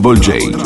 Double J.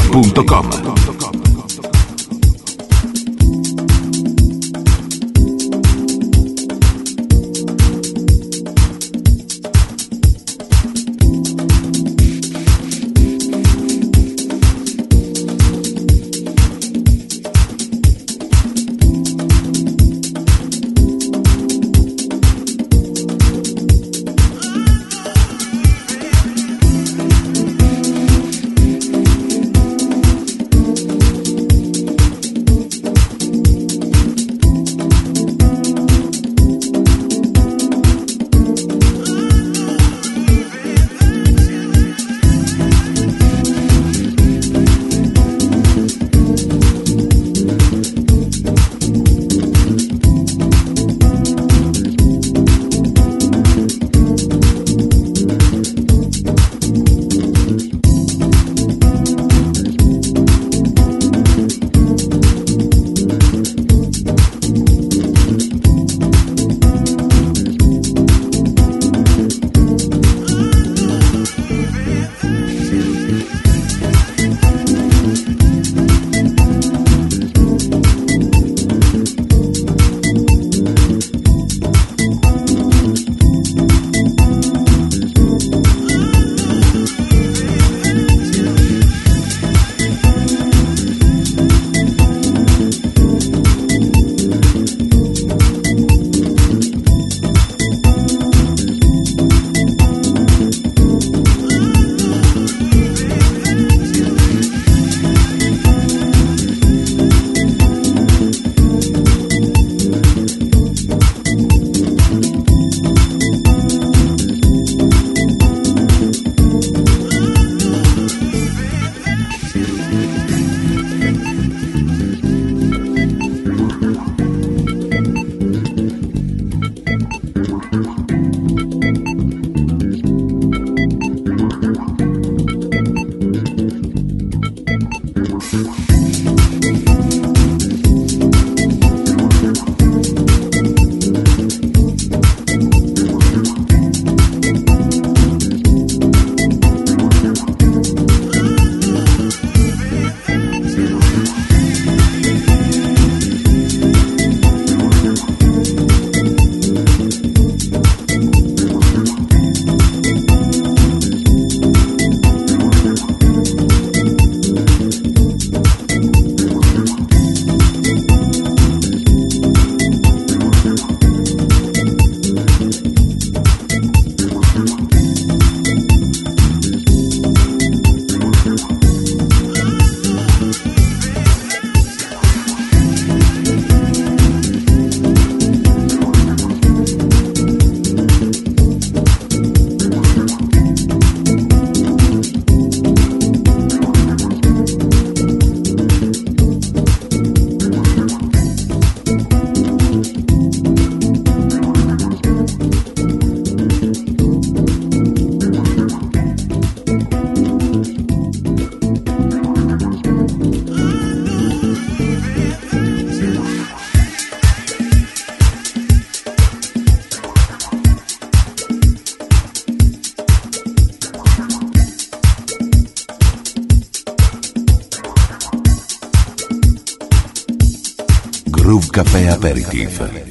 سفیا ترکیف ہے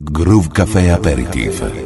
گرو کتیا ترکیف ہے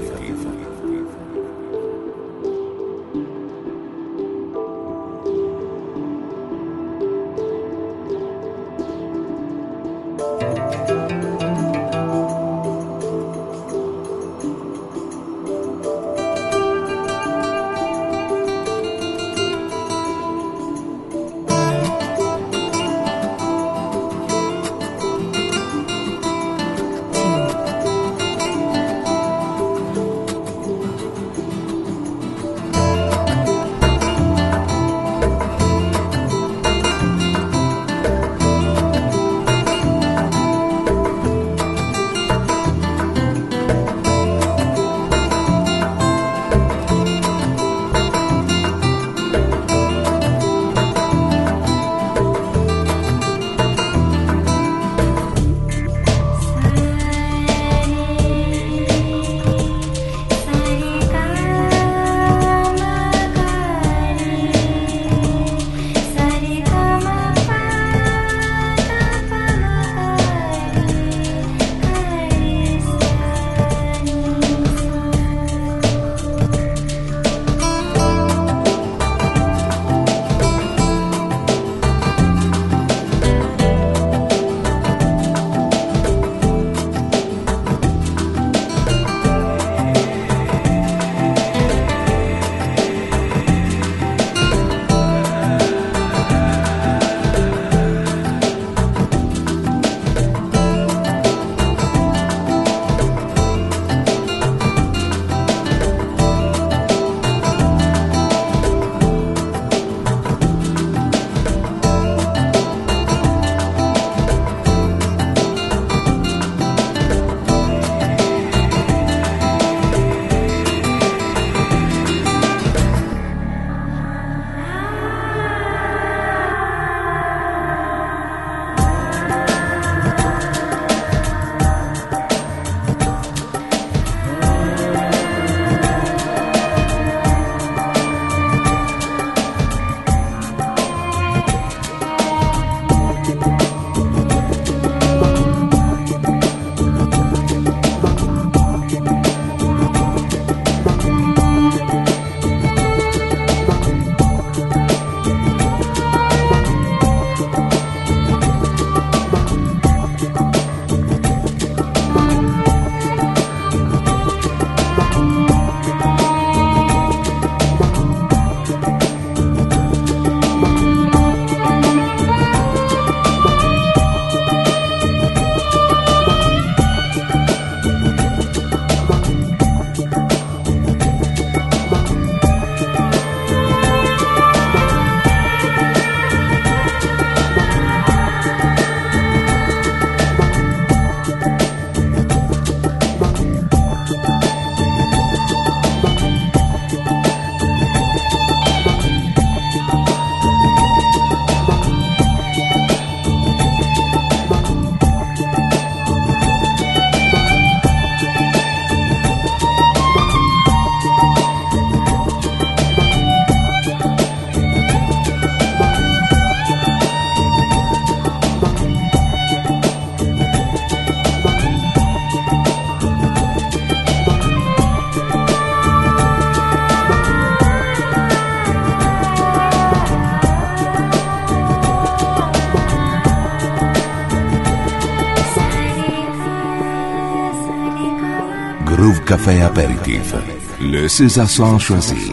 Café Apéritif. Le César choisi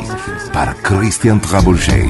par Christian Trabouget.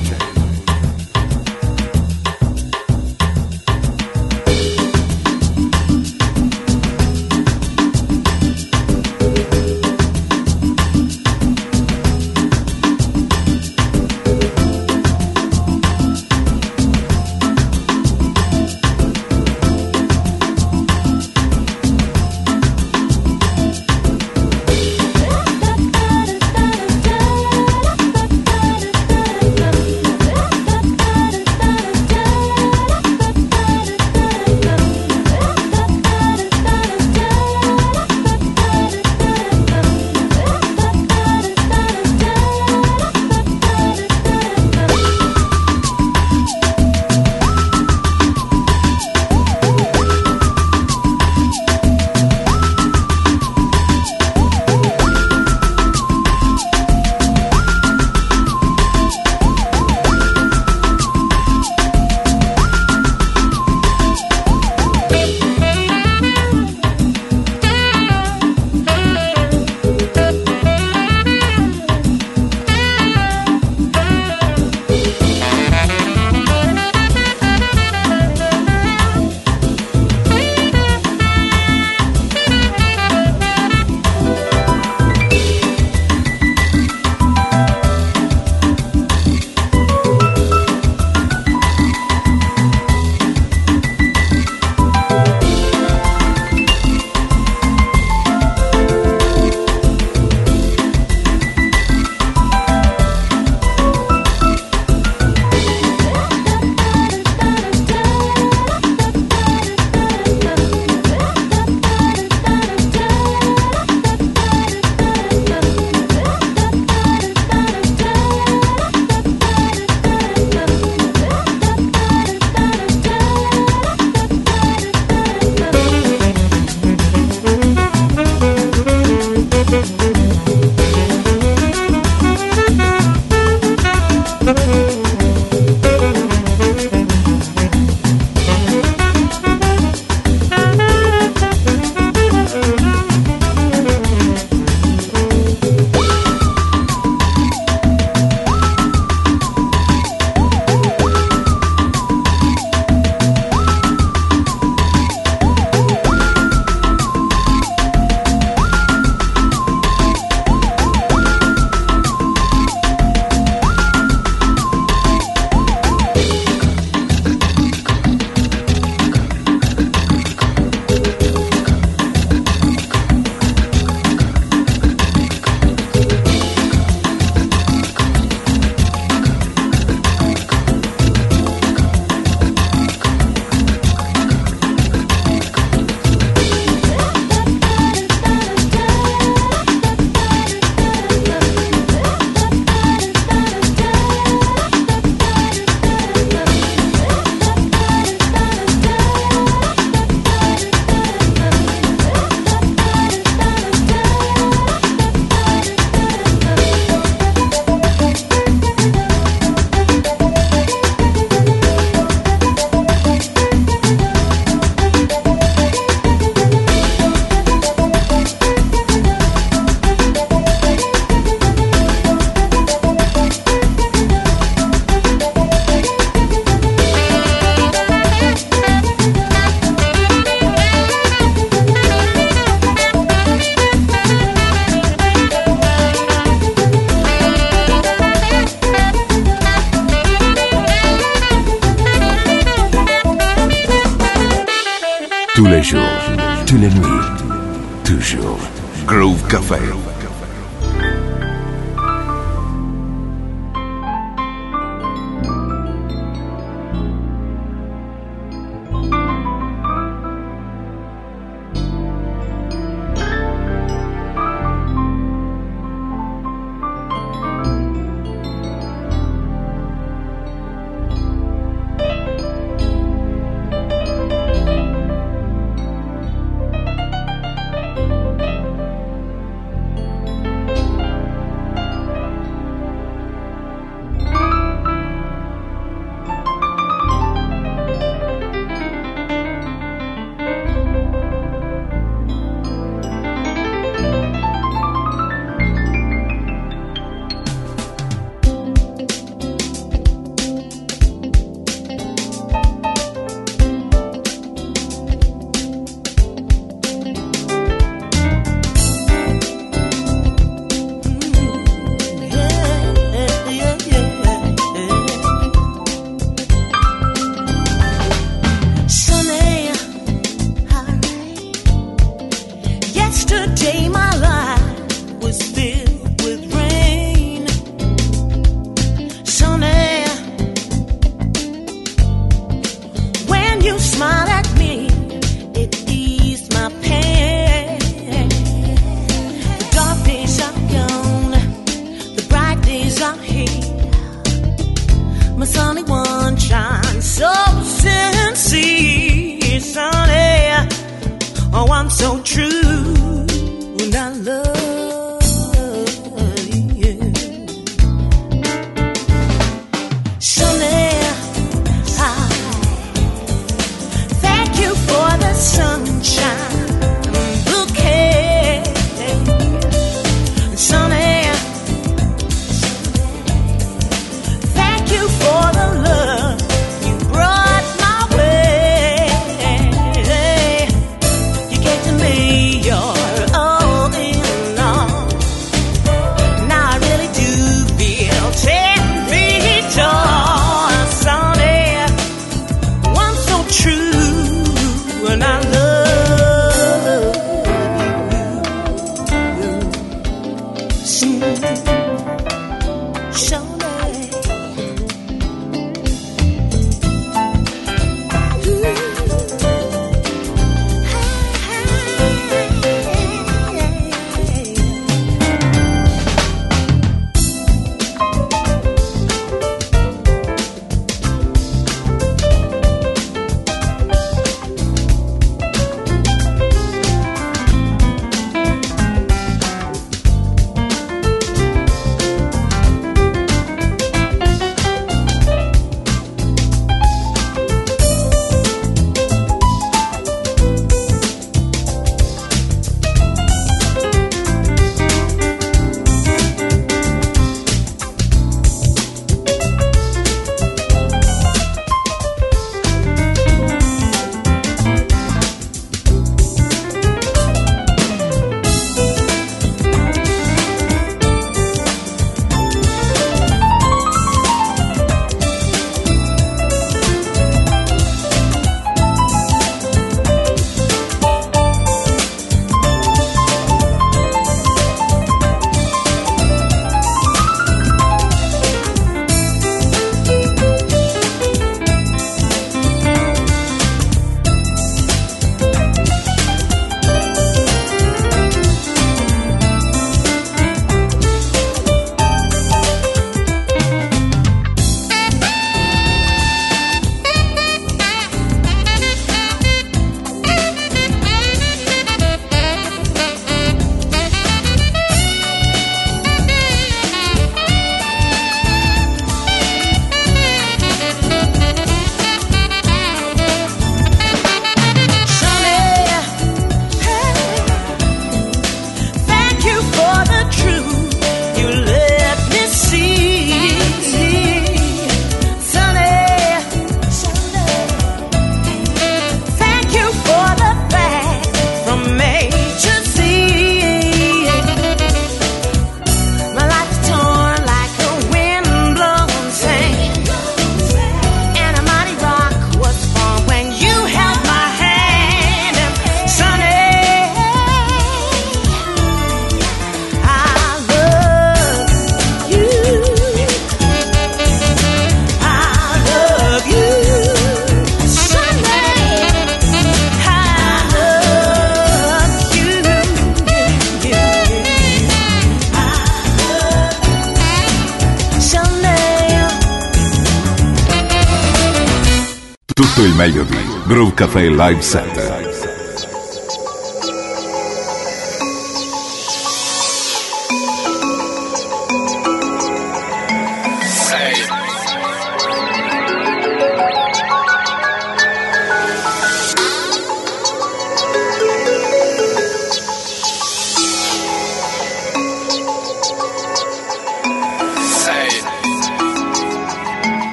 Live Center.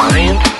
Mind.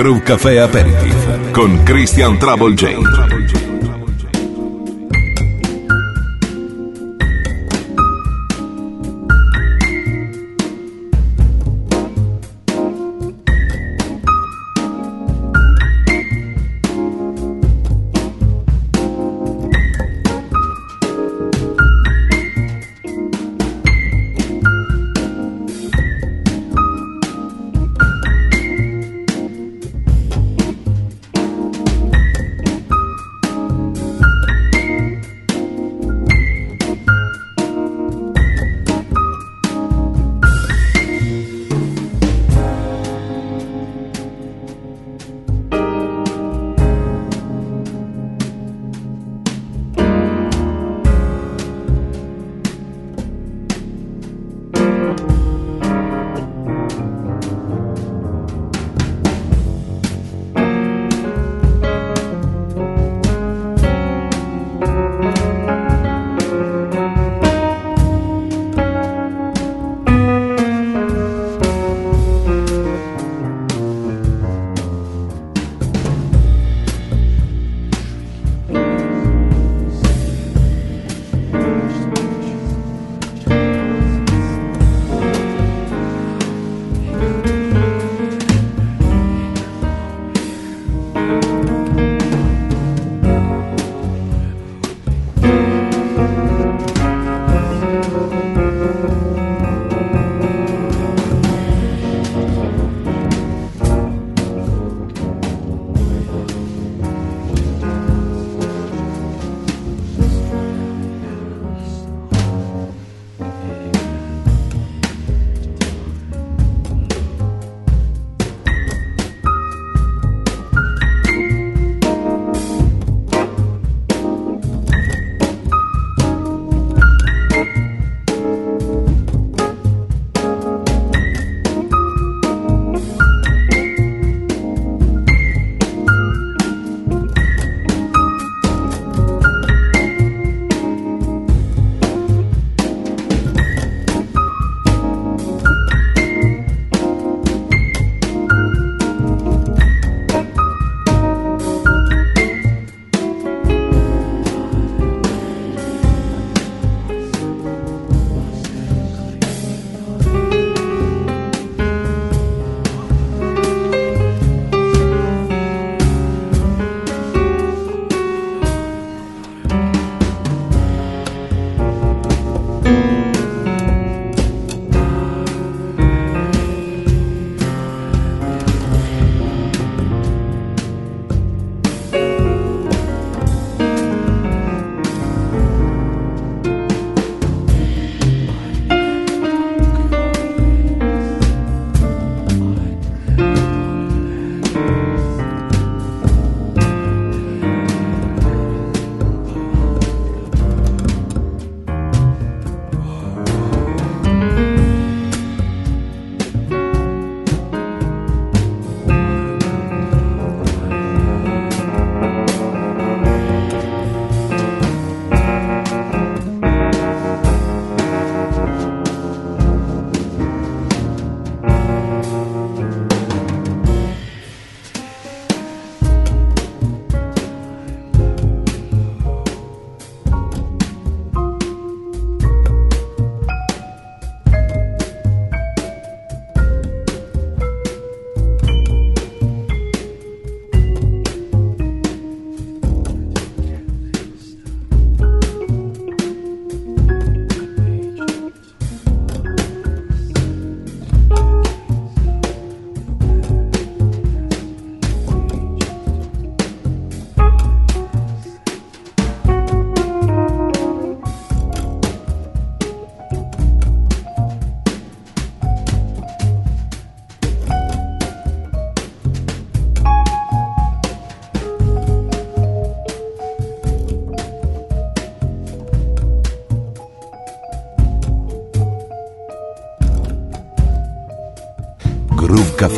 Groove Café Aperitif con Christian Trouble Jane.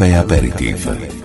Caffè Aperitif.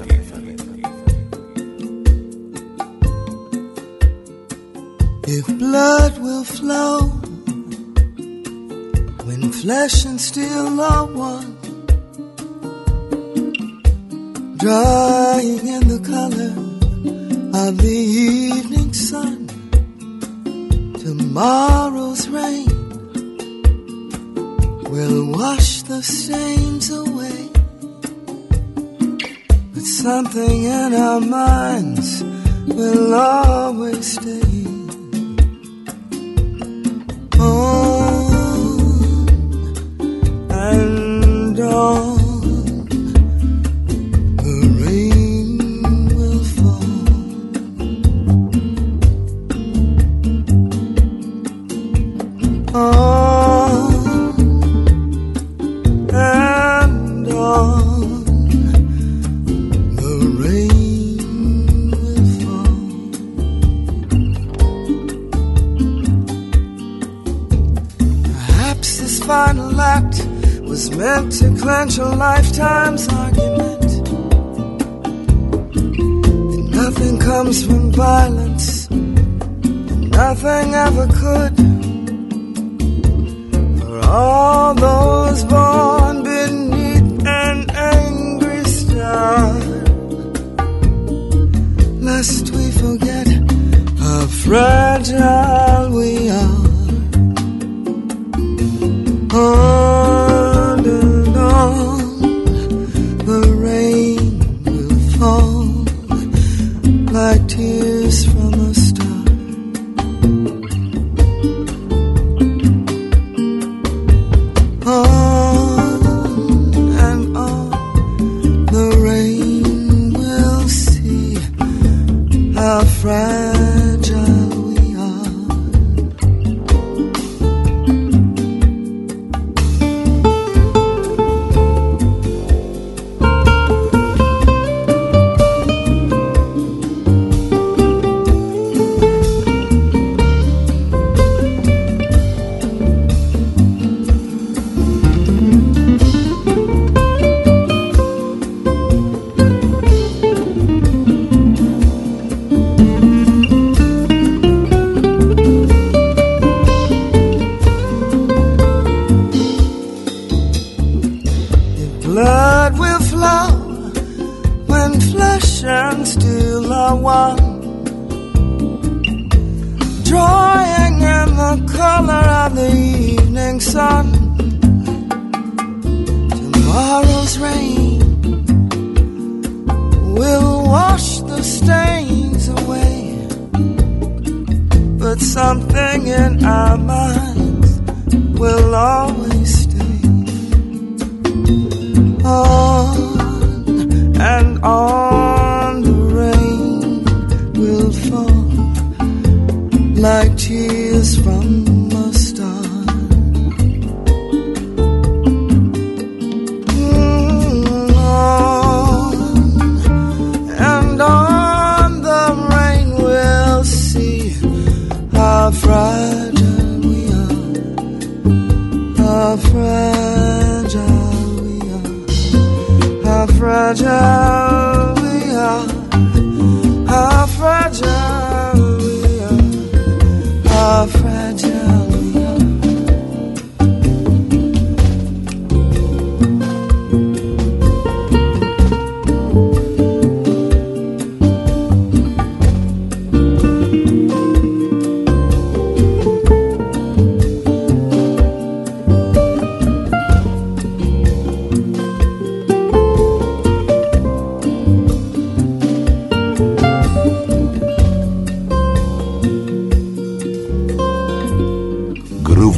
such a lifetime's argument that nothing comes from violence, nothing ever could. For all those born beneath an angry star, lest we forget how fragile.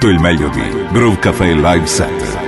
Tutto il meglio di Groove Cafe Live Set.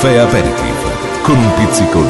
Caffè Aperitif con un pizzico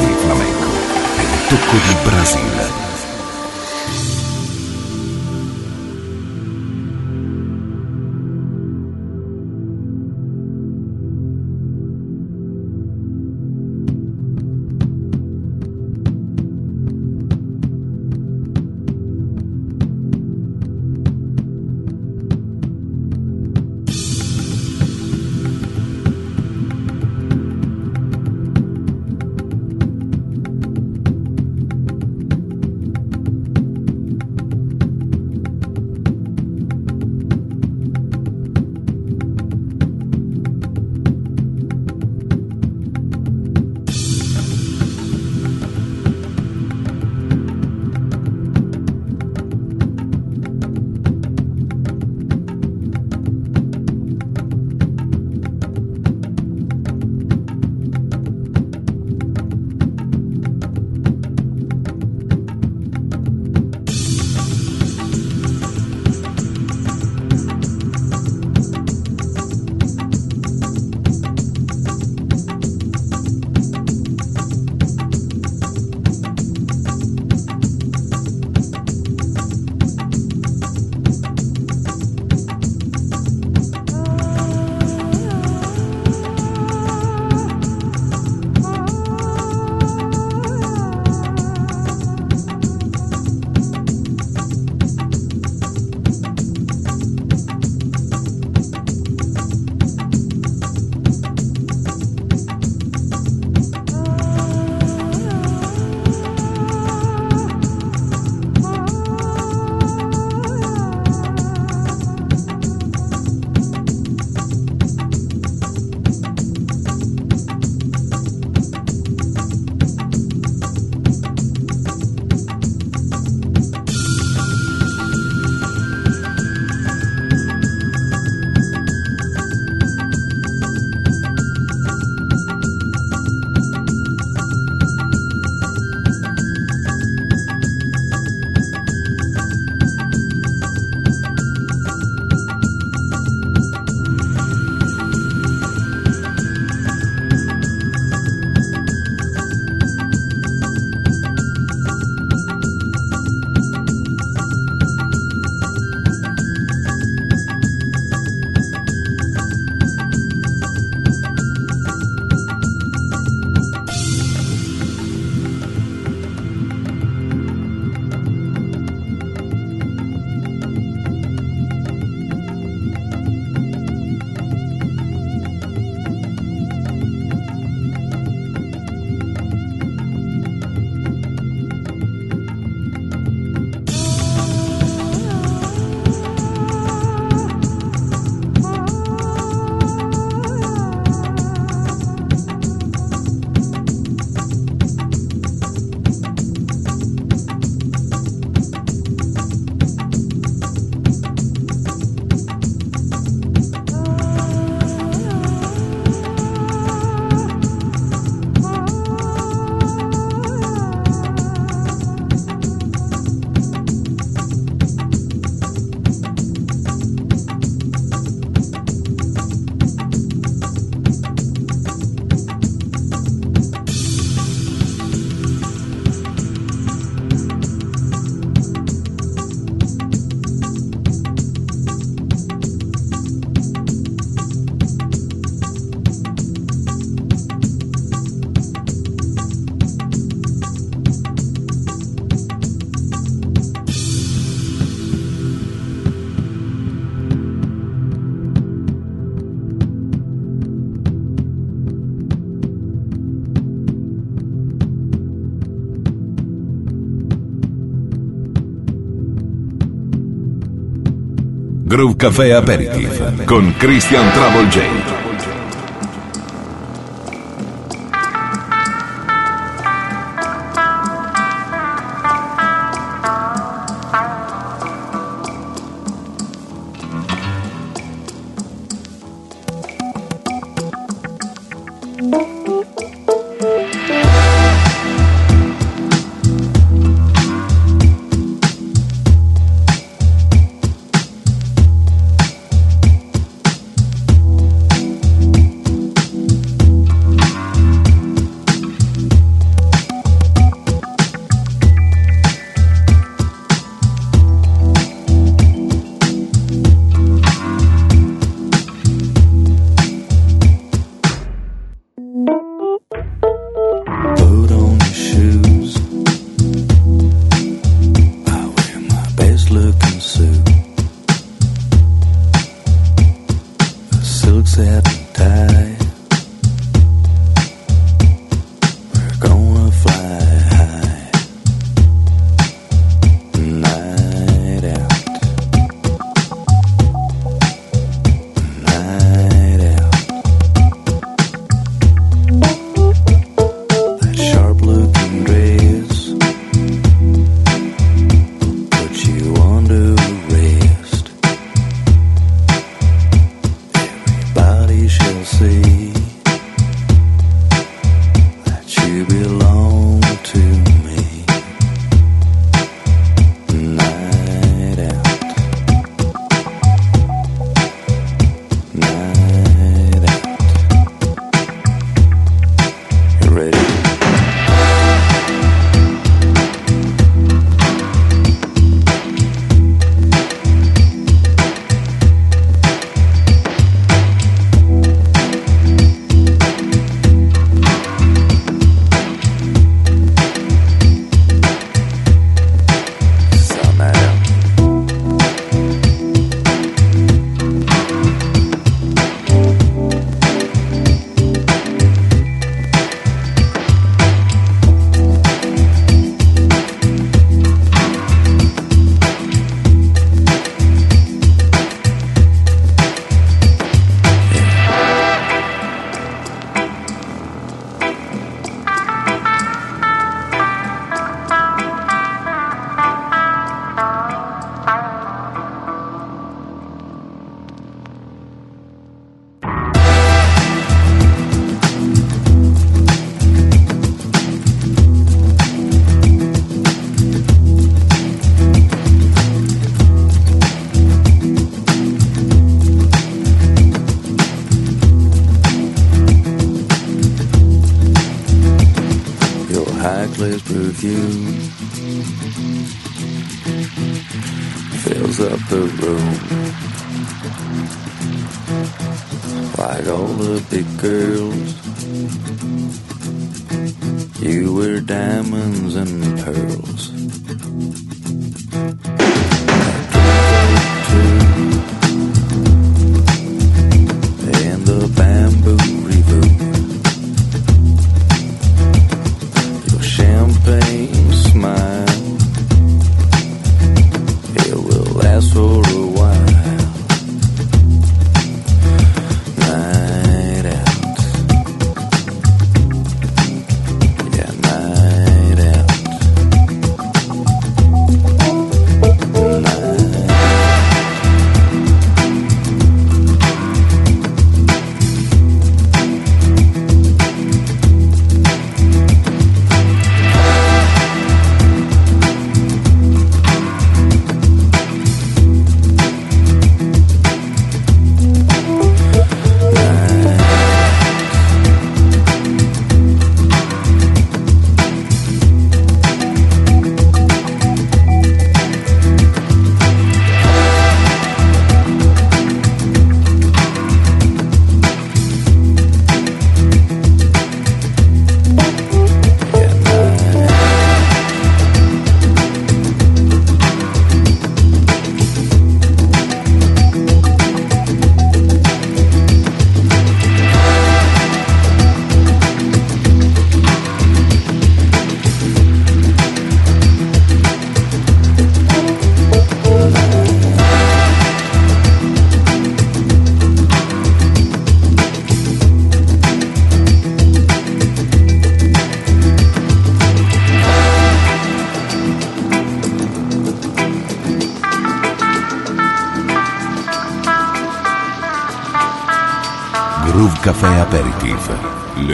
Groove Café Aperitif con Christian Trouble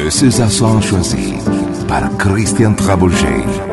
César choisi par Christian Trabouget.